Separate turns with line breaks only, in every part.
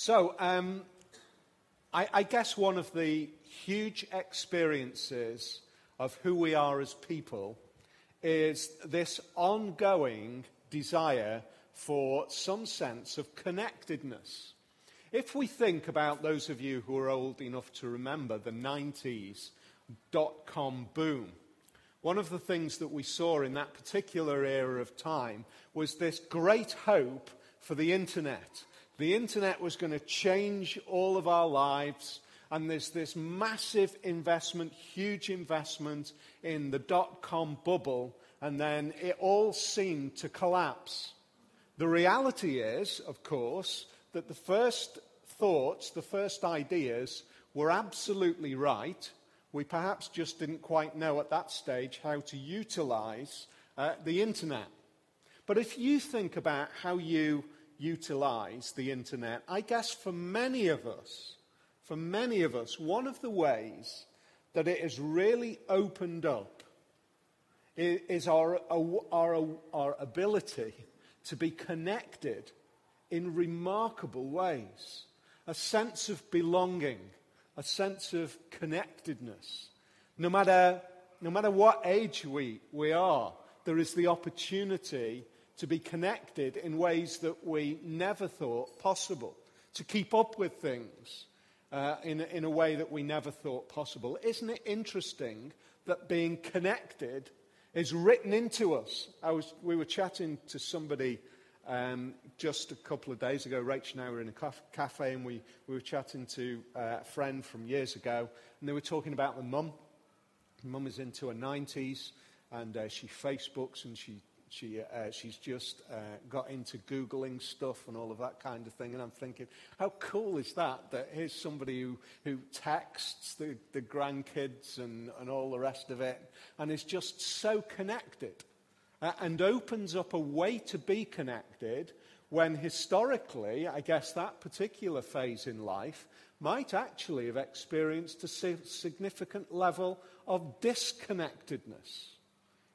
So, um, I, I guess one of the huge experiences of who we are as people is this ongoing desire for some sense of connectedness. If we think about those of you who are old enough to remember the 90s dot com boom, one of the things that we saw in that particular era of time was this great hope for the internet. The internet was going to change all of our lives, and there's this massive investment, huge investment in the dot com bubble, and then it all seemed to collapse. The reality is, of course, that the first thoughts, the first ideas were absolutely right. We perhaps just didn't quite know at that stage how to utilize uh, the internet. But if you think about how you utilize the internet, I guess for many of us, for many of us, one of the ways that it has really opened up is our, our, our ability to be connected in remarkable ways. A sense of belonging, a sense of connectedness. No matter, no matter what age we, we are, there is the opportunity to be connected in ways that we never thought possible, to keep up with things uh, in, in a way that we never thought possible. Isn't it interesting that being connected is written into us? I was, we were chatting to somebody um, just a couple of days ago. Rachel and I were in a cafe and we, we were chatting to uh, a friend from years ago, and they were talking about the mum. Mum is into her 90s and uh, she Facebooks and she she, uh, she's just uh, got into Googling stuff and all of that kind of thing. And I'm thinking, how cool is that? That here's somebody who, who texts the, the grandkids and, and all the rest of it and is just so connected uh, and opens up a way to be connected when historically, I guess that particular phase in life might actually have experienced a significant level of disconnectedness.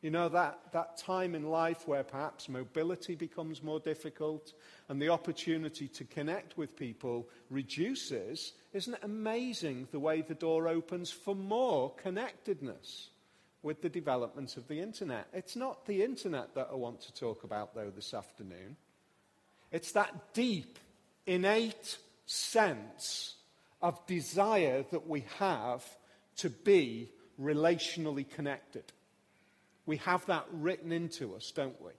You know, that, that time in life where perhaps mobility becomes more difficult and the opportunity to connect with people reduces. Isn't it amazing the way the door opens for more connectedness with the development of the internet? It's not the internet that I want to talk about, though, this afternoon. It's that deep, innate sense of desire that we have to be relationally connected. We have that written into us, don't we?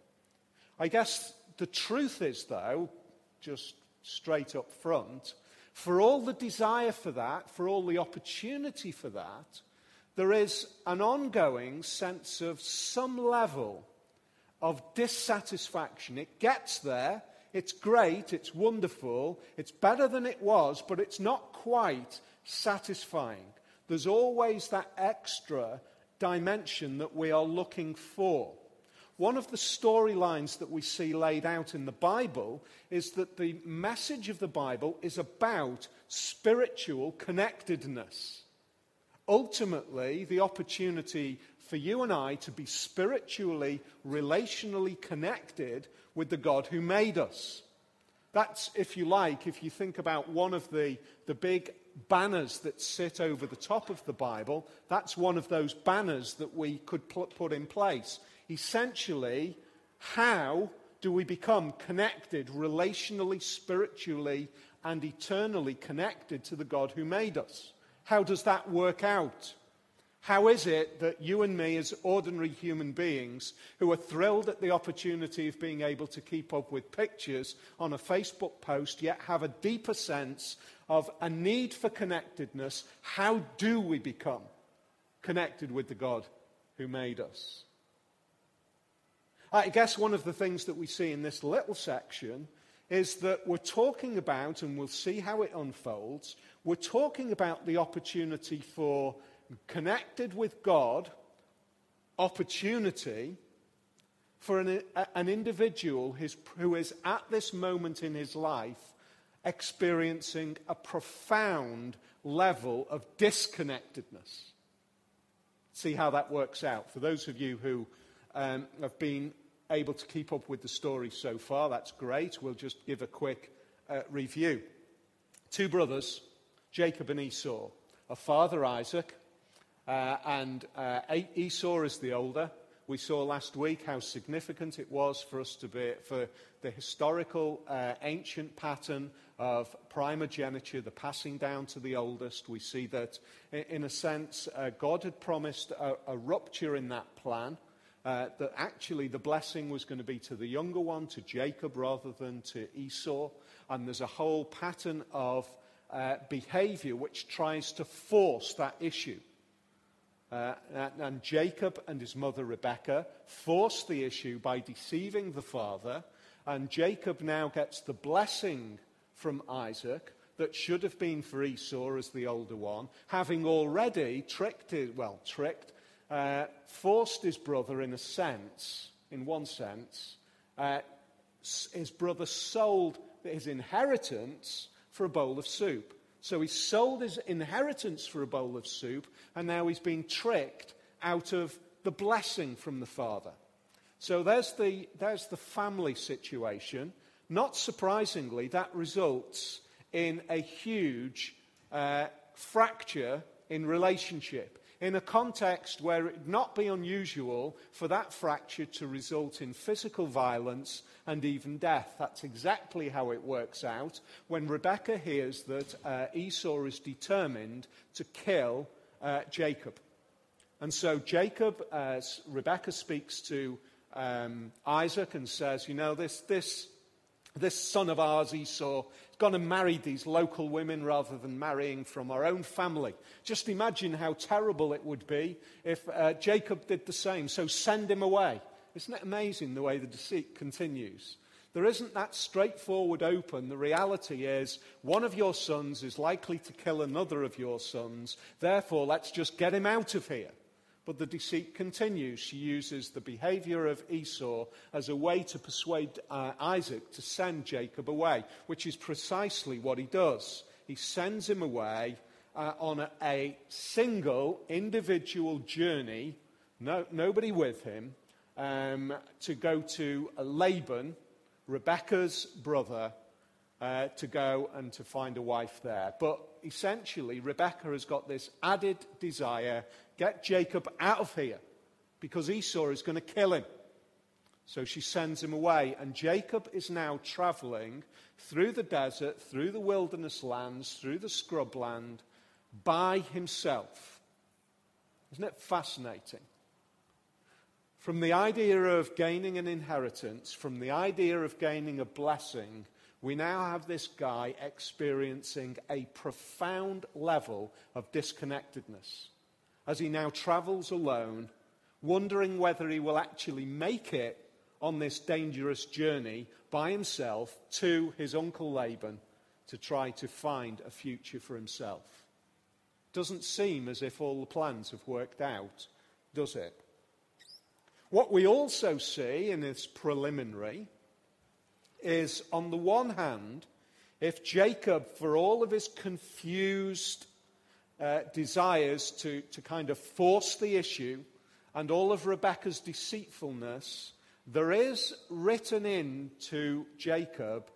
I guess the truth is, though, just straight up front, for all the desire for that, for all the opportunity for that, there is an ongoing sense of some level of dissatisfaction. It gets there, it's great, it's wonderful, it's better than it was, but it's not quite satisfying. There's always that extra dimension that we are looking for. One of the storylines that we see laid out in the Bible is that the message of the Bible is about spiritual connectedness. Ultimately, the opportunity for you and I to be spiritually, relationally connected with the God who made us. That's, if you like, if you think about one of the, the big banners that sit over the top of the Bible, that's one of those banners that we could put in place. Essentially, how do we become connected relationally, spiritually, and eternally connected to the God who made us? How does that work out? How is it that you and me, as ordinary human beings who are thrilled at the opportunity of being able to keep up with pictures on a Facebook post, yet have a deeper sense of a need for connectedness? How do we become connected with the God who made us? I guess one of the things that we see in this little section is that we're talking about, and we'll see how it unfolds, we're talking about the opportunity for connected with God opportunity for an, an individual who is at this moment in his life experiencing a profound level of disconnectedness. See how that works out. For those of you who um, have been able to keep up with the story so far, that's great. We'll just give a quick uh, review. two brothers, Jacob and Esau, a father Isaac, uh, and uh, Esau is the older. We saw last week how significant it was for us to be, for the historical uh, ancient pattern of primogeniture, the passing down to the oldest. We see that, in a sense, uh, God had promised a, a, rupture in that plan, uh, that actually the blessing was going to be to the younger one, to Jacob, rather than to Esau. And there's a whole pattern of uh, behavior which tries to force that issue. Uh, and Jacob and his mother Rebekah force the issue by deceiving the father, and Jacob now gets the blessing from Isaac that should have been for Esau as the older one, having already tricked, his, well, tricked, uh, forced his brother in a sense, in one sense, uh, his brother sold his inheritance for a bowl of soup. So he sold his inheritance for a bowl of soup, and now he's being tricked out of the blessing from the father. So there's the, there's the family situation. Not surprisingly, that results in a huge uh, fracture in relationship in a context where it would not be unusual for that fracture to result in physical violence and even death. That's exactly how it works out when Rebecca hears that uh, Esau is determined to kill uh, Jacob. And so Jacob, as Rebecca speaks to um, Isaac and says, You know, this, this this son of ours, Esau, has gone and married these local women rather than marrying from our own family. Just imagine how terrible it would be if uh, Jacob did the same. So send him away. Isn't it amazing the way the deceit continues? There isn't that straightforward open. The reality is one of your sons is likely to kill another of your sons. Therefore, let's just get him out of here. But the deceit continues. She uses the behavior of Esau as a way to persuade uh, Isaac to send Jacob away, which is precisely what he does. He sends him away uh, on a, a, single individual journey, no, nobody with him, um, to go to Laban, Rebecca's brother, uh, to go and to find a wife there. But essentially, Rebecca has got this added desire get Jacob out of here because Esau is going to kill him. So she sends him away, and Jacob is now traveling through the desert, through the wilderness lands, through the scrubland by himself. Isn't it fascinating? From the idea of gaining an inheritance, from the idea of gaining a blessing, we now have this guy experiencing a profound level of disconnectedness as he now travels alone, wondering whether he will actually make it on this dangerous journey by himself to his uncle Laban to try to find a future for himself. Doesn't seem as if all the plans have worked out, does it? What we also see in this preliminary is, on the one hand, if Jacob, for all of his confused uh, desires to, to kind of force the issue and all of Rebecca's deceitfulness, there is written in to Jacob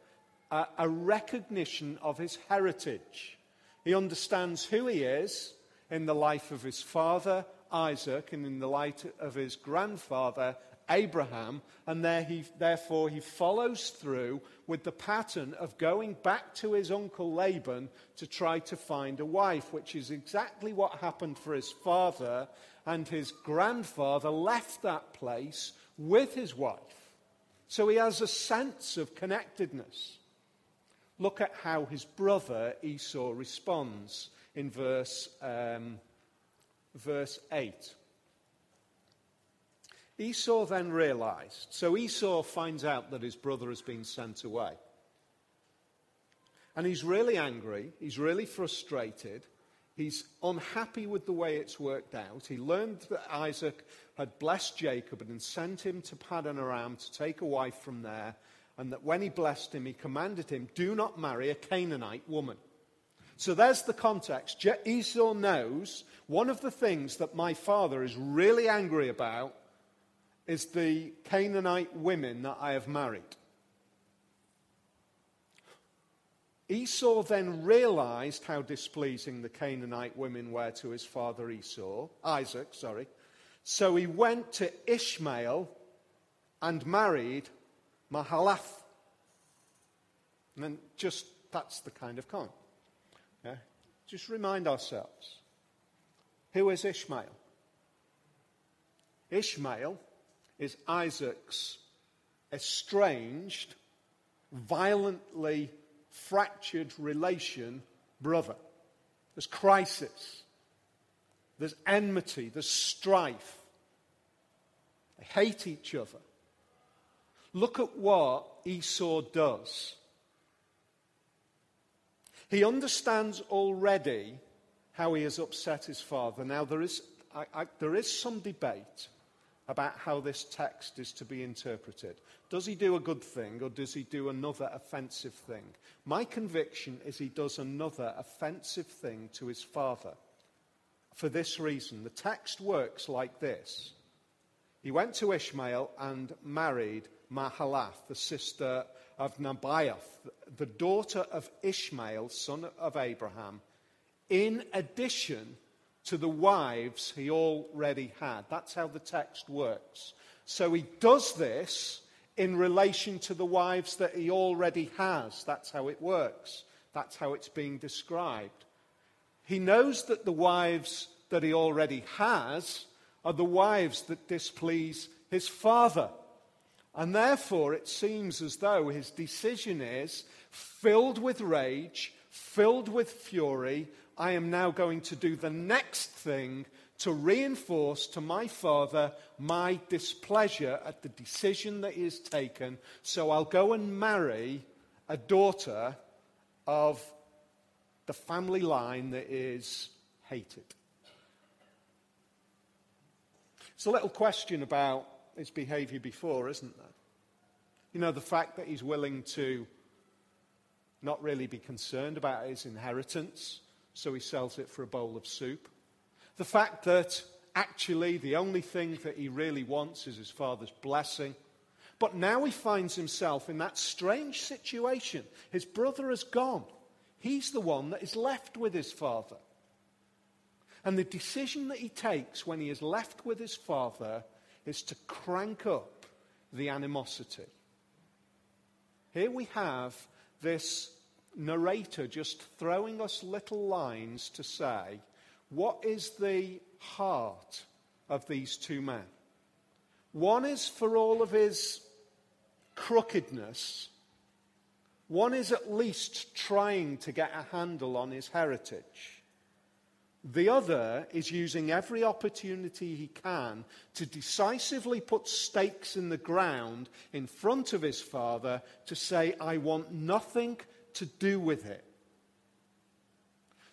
a, a recognition of his heritage. He understands who he is in the life of his father, Isaac, and in the light of his grandfather, Abraham, and there he, therefore he follows through with the pattern of going back to his uncle Laban to try to find a wife, which is exactly what happened for his father, and his grandfather left that place with his wife. So he has a sense of connectedness. Look at how his brother Esau responds in verse, um, verse 8. Esau then realized. So Esau finds out that his brother has been sent away. And he's really angry. He's really frustrated. He's unhappy with the way it's worked out. He learned that Isaac had blessed Jacob and sent him to Paddan Aram to take a wife from there. And that when he blessed him, he commanded him, Do not marry a Canaanite woman. So there's the context. Esau knows one of the things that my father is really angry about is the Canaanite women that I have married. Esau then realized how displeasing the Canaanite women were to his father Esau, Isaac, sorry. So he went to Ishmael and married Mahalath. And then just that's the kind of con. Yeah? Just remind ourselves. Who is Ishmael? Ishmael is Isaac's estranged, violently fractured relation brother. There's crisis, there's enmity, there's strife. They hate each other. Look at what Esau does. He understands already how he has upset his father. Now, there is, I, I, there is some debate about how this text is to be interpreted. Does he do a good thing or does he do another offensive thing? My conviction is he does another offensive thing to his father. For this reason, the text works like this He went to Ishmael and married Mahalath, the sister of Nebaioth, the daughter of Ishmael, son of Abraham, in addition to the wives he already had. That's how the text works. So he does this in relation to the wives that he already has. That's how it works. That's how it's being described. He knows that the wives that he already has are the wives that displease his father. And therefore, it seems as though his decision is filled with rage, filled with fury, I am now going to do the next thing to reinforce to my father my displeasure at the decision that has taken. So I'll go and marry a daughter of the family line that is hated. It's a little question about his behavior before, isn't there? You know, the fact that he's willing to not really be concerned about his inheritance so he sells it for a bowl of soup. The fact that actually the only thing that he really wants is his father's blessing. But now he finds himself in that strange situation. His brother has gone. He's the one that is left with his father. And the decision that he takes when he is left with his father is to crank up the animosity. Here we have this narrator just throwing us little lines to say, what is the heart of these two men? One is for all of his crookedness, one is at least trying to get a handle on his heritage. The other is using every opportunity he can to decisively put stakes in the ground in front of his father to say, I want nothing to do with it.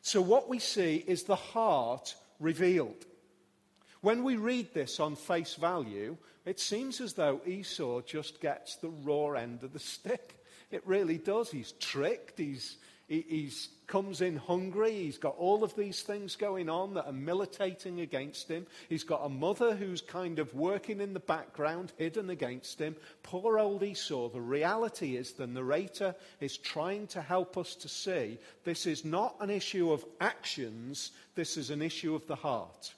So, what we see is the heart revealed. When we read this on face value, it seems as though Esau just gets the raw end of the stick. It really does. He's tricked, he's, he comes in hungry. He's got all of these things going on that are militating against him. He's got a mother who's kind of working in the background, hidden against him. Poor old Esau. The reality is, the narrator is trying to help us to see this is not an issue of actions, this is an issue of the heart.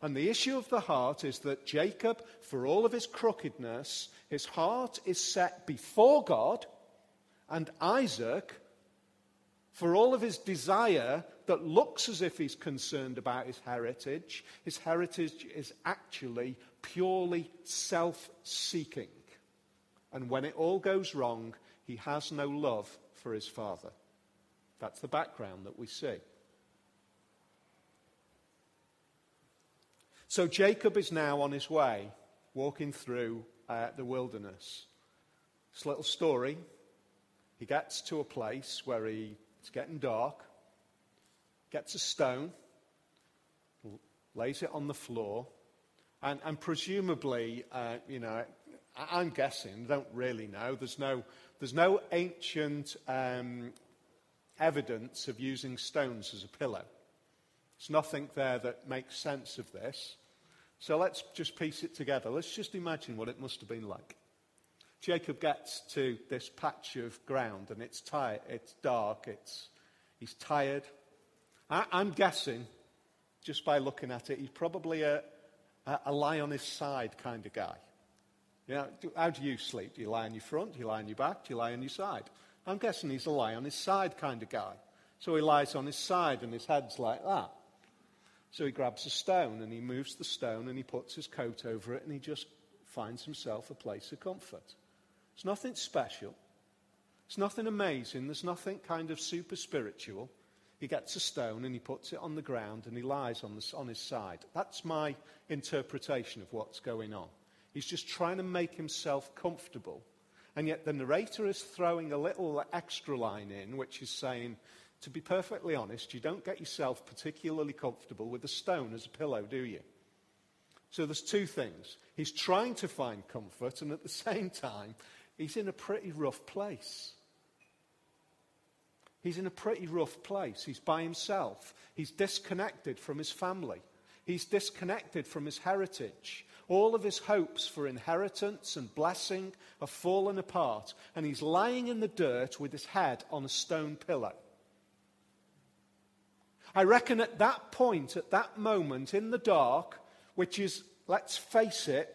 And the issue of the heart is that Jacob, for all of his crookedness, his heart is set before God, and Isaac, for all of his desire that looks as if he's concerned about his heritage, his heritage is actually purely self seeking. And when it all goes wrong, he has no love for his father. That's the background that we see. So Jacob is now on his way, walking through uh, the wilderness. This little story. He gets to a place where he it's getting dark. Gets a stone, lays it on the floor, and, and presumably, uh, you know, I'm guessing, don't really know, there's no, there's no ancient um, evidence of using stones as a pillow. There's nothing there that makes sense of this. So let's just piece it together. Let's just imagine what it must have been like. Jacob gets to this patch of ground and it's tired, it's dark, it's, he's tired. I, I'm guessing, just by looking at it, he's probably a, a, a lie on his side kind of guy. You know, how do you sleep? Do you lie on your front? Do you lie on your back? Do you lie on your side? I'm guessing he's a lie on his side kind of guy. So he lies on his side and his head's like that. So he grabs a stone and he moves the stone and he puts his coat over it and he just finds himself a place of comfort. It's nothing special. It's nothing amazing. There's nothing kind of super spiritual. He gets a stone and he puts it on the ground and he lies on, the, on his side. That's my interpretation of what's going on. He's just trying to make himself comfortable. And yet the narrator is throwing a little extra line in, which is saying, to be perfectly honest, you don't get yourself particularly comfortable with a stone as a pillow, do you? So there's two things. He's trying to find comfort, and at the same time, he's in a pretty rough place. He's in a pretty rough place. He's by himself. He's disconnected from his family. He's disconnected from his heritage. All of his hopes for inheritance and blessing have fallen apart, and he's lying in the dirt with his head on a stone pillow. I reckon at that point, at that moment in the dark, which is, let's face it,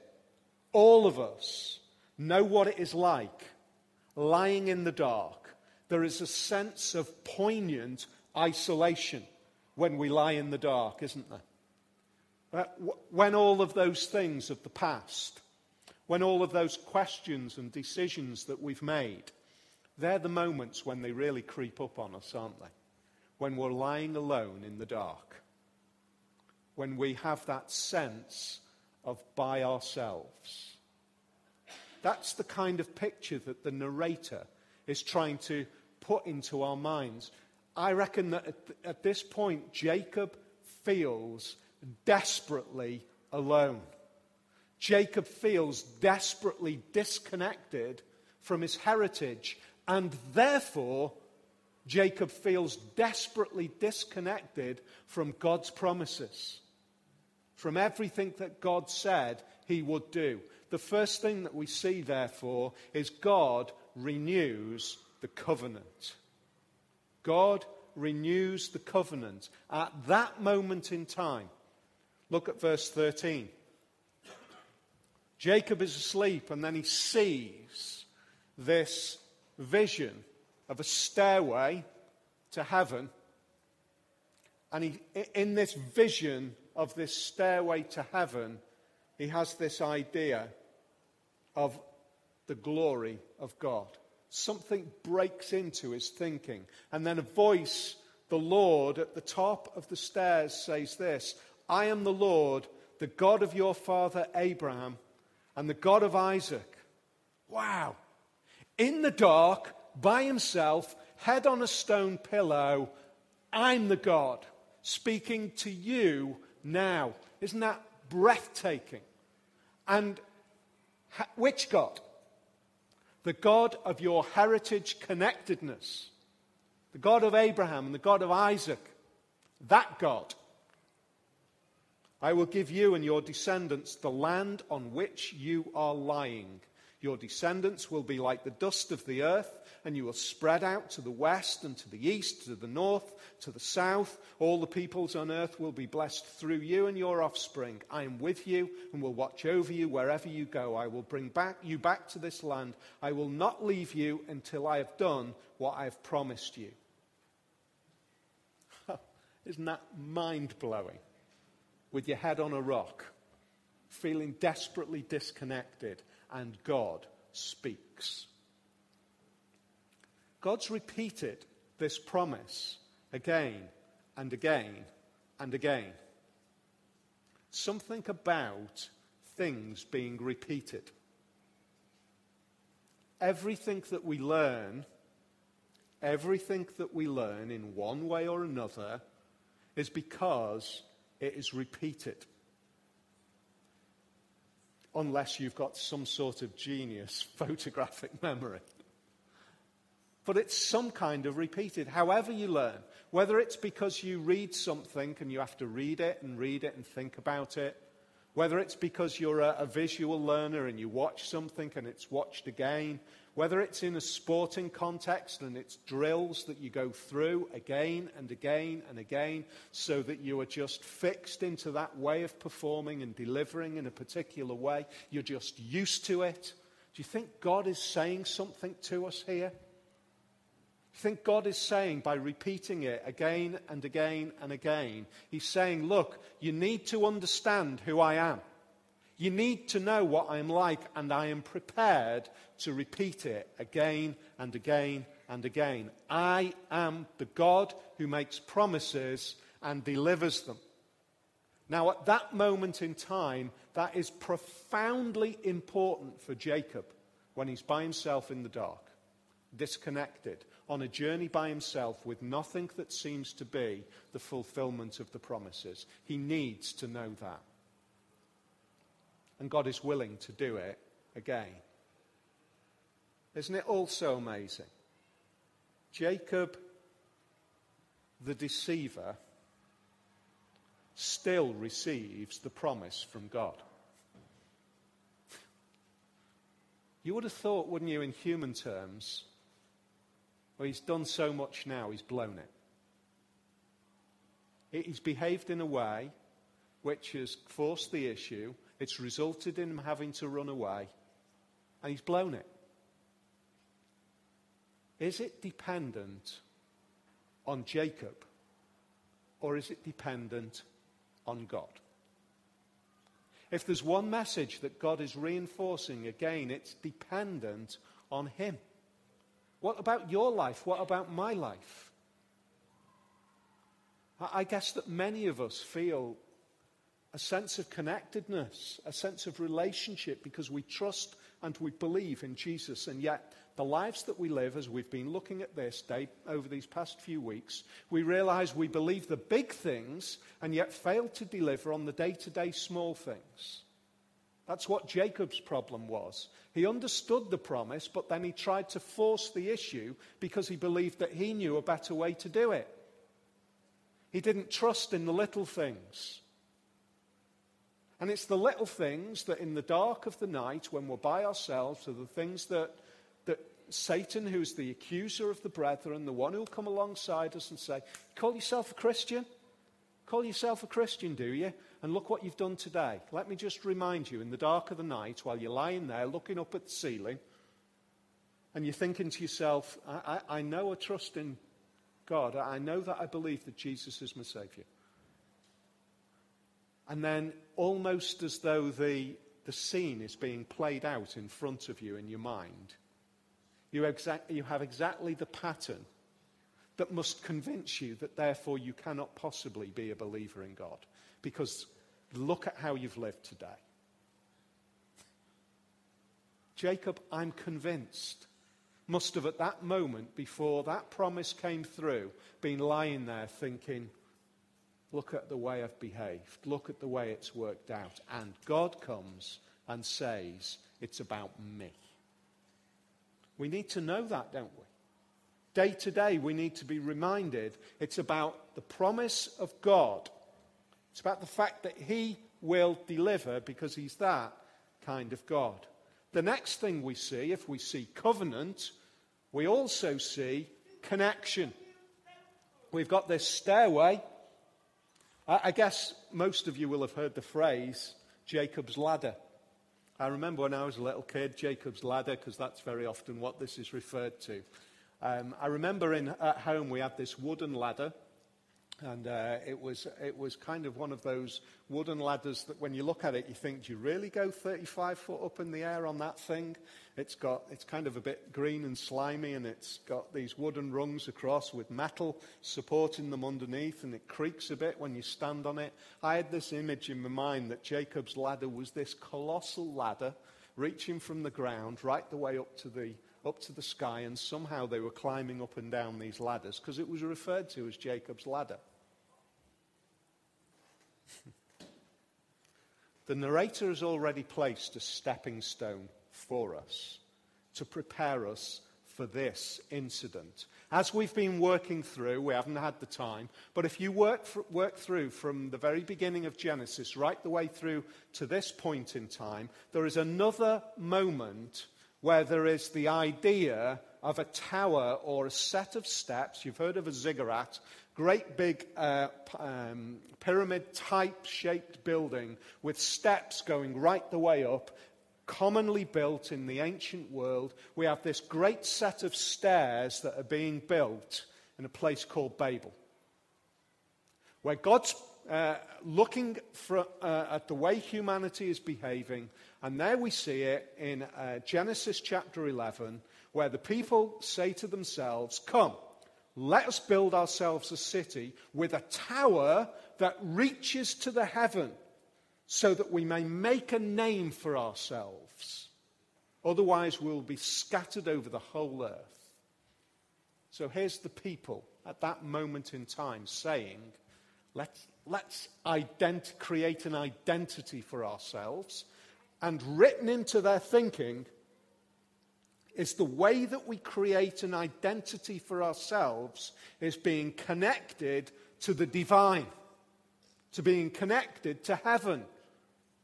all of us know what it is like lying in the dark. There is a sense of poignant isolation when we lie in the dark, isn't there? Uh, when all of those things of the past, when all of those questions and decisions that we've made, they're the moments when they really creep up on us, aren't they? when we're lying alone in the dark, when we have that sense of by ourselves. That's the kind of picture that the narrator is trying to put into our minds. I reckon that at, at this point, Jacob feels desperately alone. Jacob feels desperately disconnected from his heritage and therefore Jacob feels desperately disconnected from God's promises, from everything that God said he would do. The first thing that we see, therefore, is God renews the covenant. God renews the covenant at that moment in time. Look at verse 13. Jacob is asleep, and then he sees this vision of a stairway to heaven. And he, in this vision of this stairway to heaven, he has this idea of the glory of God. Something breaks into his thinking. And then a voice, the Lord, at the top of the stairs says this I am the Lord, the God of your father Abraham, and the God of Isaac. Wow. In the dark, by himself, head on a stone pillow. I'm the God speaking to you now. Isn't that breathtaking? And which God? The God of your heritage connectedness, the God of Abraham and the God of Isaac. That God. I will give you and your descendants the land on which you are lying. Your descendants will be like the dust of the earth and you will spread out to the west and to the east, to the north, to the south. All the peoples on earth will be blessed through you and your offspring. I am with you and will watch over you wherever you go. I will bring back you back to this land. I will not leave you until I have done what I have promised you. Isn't that mind blowing? With your head on a rock, feeling desperately disconnected, and God speaks. God's repeated this promise again and again and again. Something about things being repeated. Everything that we learn, everything that we learn in one way or another is because it is repeated. Unless you've got some sort of genius photographic memory but it's some kind of repeated. However, you learn, whether it's because you read something and you have to read it and read it and think about it, Whether it's because you're a, a visual learner and you watch something and it's watched again, whether it's in a sporting context and it's drills that you go through again and again and again so that you are just fixed into that way of performing and delivering in a particular way, you're just used to it. Do you think God is saying something to us here? I think God is saying by repeating it again and again and again, He's saying, Look, you need to understand who I am. You need to know what I'm like, and I am prepared to repeat it again and again and again. I am the God who makes promises and delivers them. Now, at that moment in time, that is profoundly important for Jacob when he's by himself in the dark, disconnected on a journey by himself with nothing that seems to be the fulfillment of the promises. He needs to know that. And God is willing to do it again. Isn't it also amazing? Jacob, the deceiver, still receives the promise from God. You would have thought, wouldn't you, in human terms, well, he's done so much now, he's blown it. He's behaved in a way which has forced the issue, it's resulted in him having to run away, and he's blown it. Is it dependent on Jacob, or is it dependent on God? If there's one message that God is reinforcing, again, it's dependent on Him. What about your life? What about my life? I guess that many of us feel a sense of connectedness, a sense of relationship because we trust and we believe in Jesus. And yet, the lives that we live, as we've been looking at this day over these past few weeks, we realize we believe the big things and yet fail to deliver on the day to day small things. That's what Jacob's problem was. He understood the promise, but then he tried to force the issue because he believed that he knew a better way to do it. He didn't trust in the little things. And it's the little things that in the dark of the night, when we're by ourselves, are the things that, that Satan, who's the accuser of the brethren, the one who'll come alongside us and say, Call yourself a Christian? Call yourself a Christian, do you? And look what you've done today. Let me just remind you in the dark of the night, while you're lying there looking up at the ceiling, and you're thinking to yourself, I, I, I know I trust in God. I know that I believe that Jesus is my Savior. And then, almost as though the, the scene is being played out in front of you in your mind, you, exact, you have exactly the pattern that must convince you that therefore you cannot possibly be a believer in God. Because look at how you've lived today. Jacob, I'm convinced, must have at that moment, before that promise came through, been lying there thinking, look at the way I've behaved, look at the way it's worked out. And God comes and says, it's about me. We need to know that, don't we? Day to day, we need to be reminded it's about the promise of God. It's about the fact that He will deliver because He's that kind of God. The next thing we see, if we see covenant, we also see connection. We've got this stairway. I guess most of you will have heard the phrase Jacob's ladder. I remember when I was a little kid, Jacob's ladder, because that's very often what this is referred to. Um, I remember in, at home we had this wooden ladder, and uh, it, was, it was kind of one of those wooden ladders that when you look at it, you think, do you really go 35 foot up in the air on that thing? It's, got, it's kind of a bit green and slimy, and it's got these wooden rungs across with metal supporting them underneath, and it creaks a bit when you stand on it. I had this image in my mind that Jacob's ladder was this colossal ladder reaching from the ground right the way up to the up to the sky, and somehow they were climbing up and down these ladders because it was referred to as Jacob's ladder. the narrator has already placed a stepping stone for us to prepare us for this incident. As we've been working through, we haven't had the time, but if you work, for, work through from the very beginning of Genesis right the way through to this point in time, there is another moment where there is the idea of a tower or a set of steps. You've heard of a ziggurat, great big uh, um, pyramid type shaped building with steps going right the way up commonly built in the ancient world. We have this great set of stairs that are being built in a place called Babel, where God's uh, looking for, uh, at the way humanity is behaving. And there we see it in uh, Genesis chapter 11, where the people say to themselves, Come, let us build ourselves a city with a tower that reaches to the heaven so that we may make a name for ourselves. Otherwise, we'll be scattered over the whole earth. So here's the people at that moment in time saying, let's, let's ident- create an identity for ourselves. And written into their thinking is the way that we create an identity for ourselves is being connected to the divine, to being connected to heaven.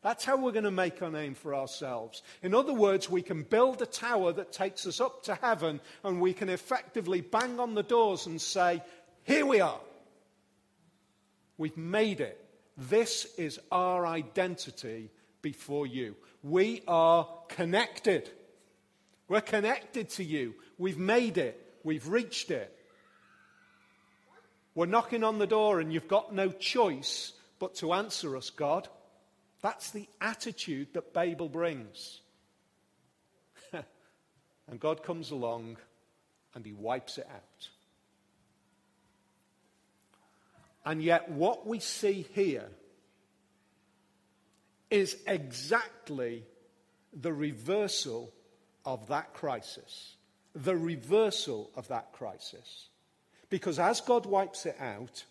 That's how we're going to make a name for ourselves. In other words, we can build a tower that takes us up to heaven and we can effectively bang on the doors and say, Here we are. We've made it. This is our identity before you. We are connected. We're connected to you. We've made it. We've reached it. We're knocking on the door and you've got no choice but to answer us, God. That's the attitude that Babel brings. and God comes along and he wipes it out. And yet, what we see here is exactly the reversal of that crisis. The reversal of that crisis. Because as God wipes it out,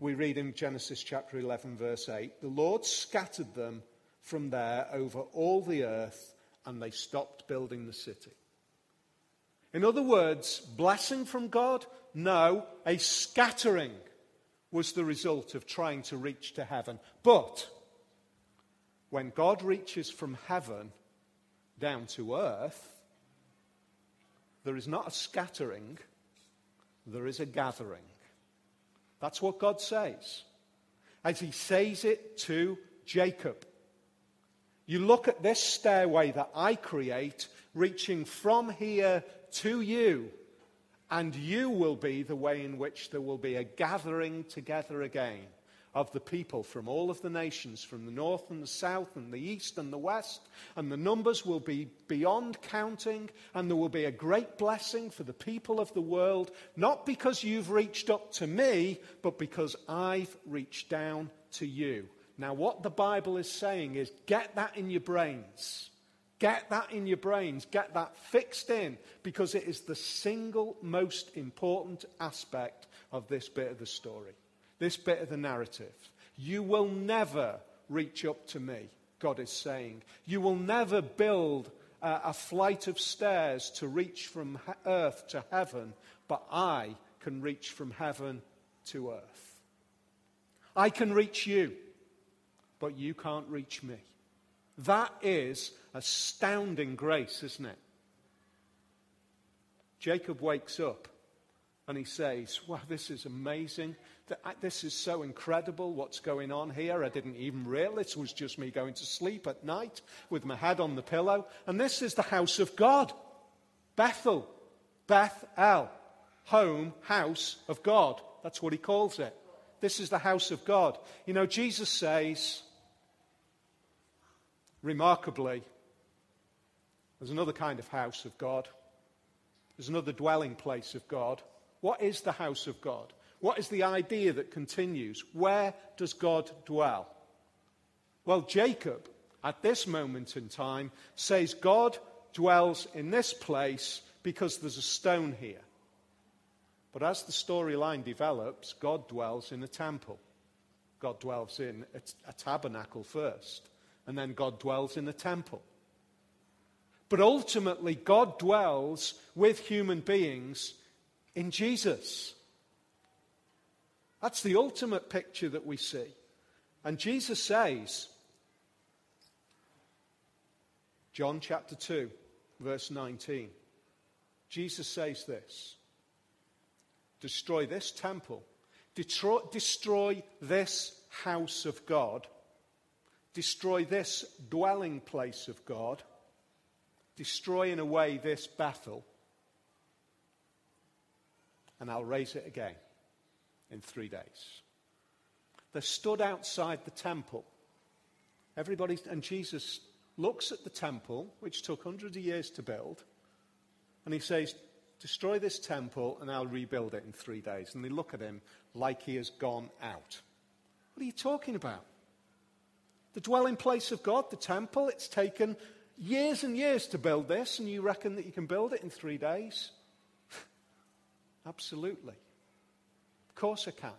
we read in Genesis chapter 11, verse 8 the Lord scattered them from there over all the earth, and they stopped building the city. In other words, blessing from God? No, a scattering was the result of trying to reach to heaven. But when God reaches from heaven down to earth, there is not a scattering, there is a gathering. That's what God says. As he says it to Jacob. You look at this stairway that I create, reaching from here to you, and you will be the way in which there will be a gathering together again of the people from all of the nations, from the north and the south and the east and the west. And the numbers will be beyond counting, and there will be a great blessing for the people of the world, not because you've reached up to me, but because I've reached down to you. Now, what the Bible is saying is get that in your brains. Get that in your brains. Get that fixed in because it is the single most important aspect of this bit of the story this bit of the narrative. You will never reach up to me, God is saying. You will never build a, a flight of stairs to reach from he- earth to heaven, but I can reach from heaven to earth. I can reach you, but you can't reach me. That is astounding grace, isn't it? Jacob wakes up and he says, Wow, this is amazing. This is so incredible what's going on here. I didn't even realize it was just me going to sleep at night with my head on the pillow. And this is the house of God Bethel, Beth El, home, house of God. That's what he calls it. This is the house of God. You know, Jesus says, remarkably, there's another kind of house of God. There's another dwelling place of God. What is the house of God? What is the idea that continues? Where does God dwell? Well, Jacob, at this moment in time, says God dwells in this place because there's a stone here. But as the storyline develops, God dwells in a temple. God dwells in a, a tabernacle first, and then God dwells in the temple. But ultimately, God dwells with human beings in Jesus. That's the ultimate picture that we see. And Jesus says, John chapter 2, verse 19, Jesus says this Destroy this temple, destroy, destroy this house of God, destroy this dwelling place of God, destroy in a way this Bethel, and I'll raise it again in three days. They stood outside the temple. Everybody, and Jesus looks at the temple, which took hundreds of years to build, and he says, Destroy this temple and I'll rebuild it in three days. And they look at him like he has gone out. What are you talking about? The dwelling place of God, the temple, it's taken years and years to build this, and you reckon that you can build it in three days? Absolutely. Of course I can.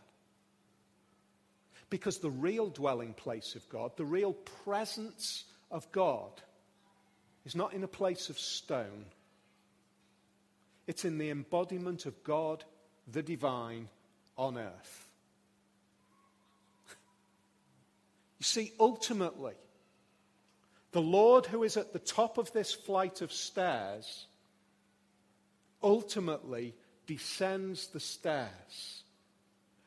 Because the real dwelling place of God, the real presence of God, is not in a place of stone. It's in the embodiment of God, the divine, on earth. You see, ultimately, the Lord who is at the top of this flight of stairs ultimately descends the stairs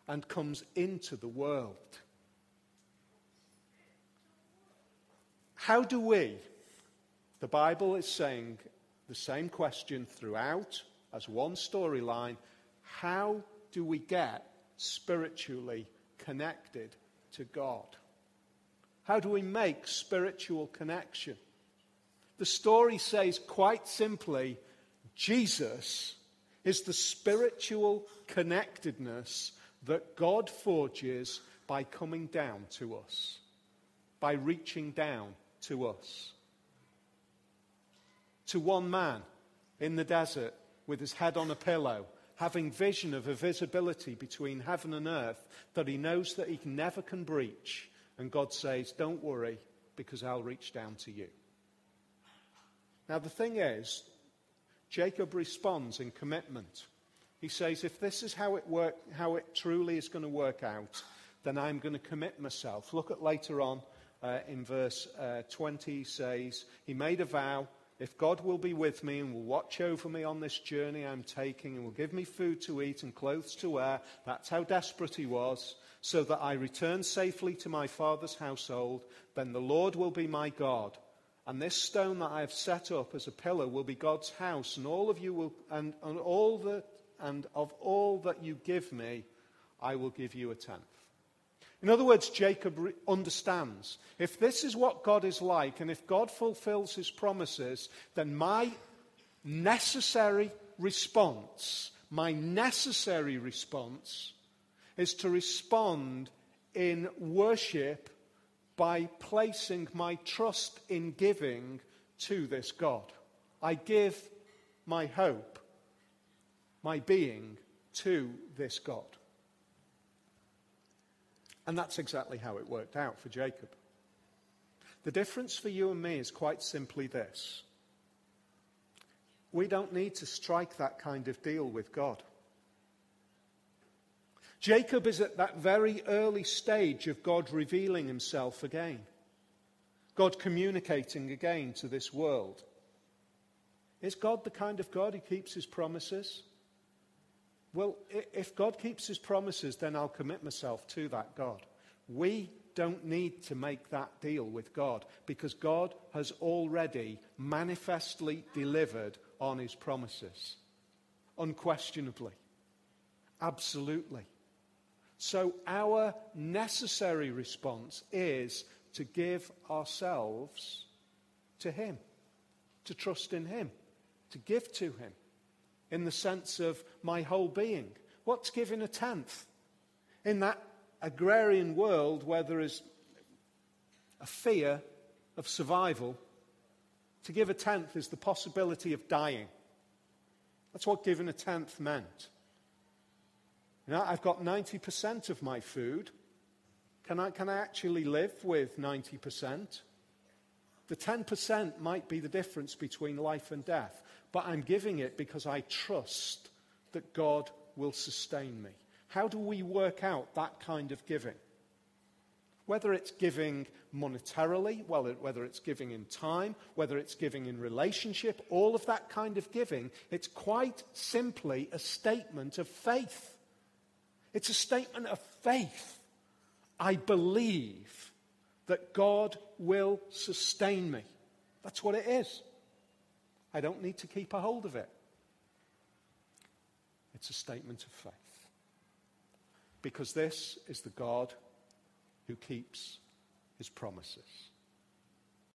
and comes into the world. How do we, the Bible is saying the same question throughout as one storyline, how do we get spiritually connected to God? How do we make spiritual connection? The story says quite simply Jesus is the spiritual connectedness that God forges by coming down to us, by reaching down to us. To one man in the desert with his head on a pillow, having vision of a visibility between heaven and earth that he knows that he never can breach. And God says, Don't worry, because I'll reach down to you. Now, the thing is, Jacob responds in commitment. He says, If this is how it, work, how it truly is going to work out, then I'm going to commit myself. Look at later on uh, in verse uh, 20, he says, He made a vow. If God will be with me and will watch over me on this journey I'm taking and will give me food to eat and clothes to wear, that's how desperate he was, so that I return safely to my father's household, then the Lord will be my God and this stone that I have set up as a pillar will be God's house, and all of you will, and, and all that, and of all that you give me, I will give you a tenth. In other words, Jacob understands if this is what God is like, and if God fulfills his promises, then my necessary response, my necessary response, is to respond in worship by placing my trust in giving to this God. I give my hope, my being to this God. And that's exactly how it worked out for Jacob. The difference for you and me is quite simply this we don't need to strike that kind of deal with God. Jacob is at that very early stage of God revealing himself again, God communicating again to this world. Is God the kind of God who keeps his promises? Well, if God keeps his promises, then I'll commit myself to that God. We don't need to make that deal with God because God has already manifestly delivered on his promises. Unquestionably. Absolutely. So, our necessary response is to give ourselves to Him, to trust in Him, to give to Him, in the sense of my whole being. What's giving a tenth? In that agrarian world where there is a fear of survival, to give a tenth is the possibility of dying. That's what giving a tenth meant. You know, I've got 90% of my food. Can I, can I actually live with 90%? The 10% might be the difference between life and death, but I'm giving it because I trust that God will sustain me. How do we work out that kind of giving? Whether it's giving monetarily, well, whether it's giving in time, whether it's giving in relationship, all of that kind of giving, it's quite simply a statement of faith. It's a statement of faith. I believe that God will sustain me. That's what it is. I don't need to keep a hold of it. It's a statement of faith. Because this is the God who keeps his promises.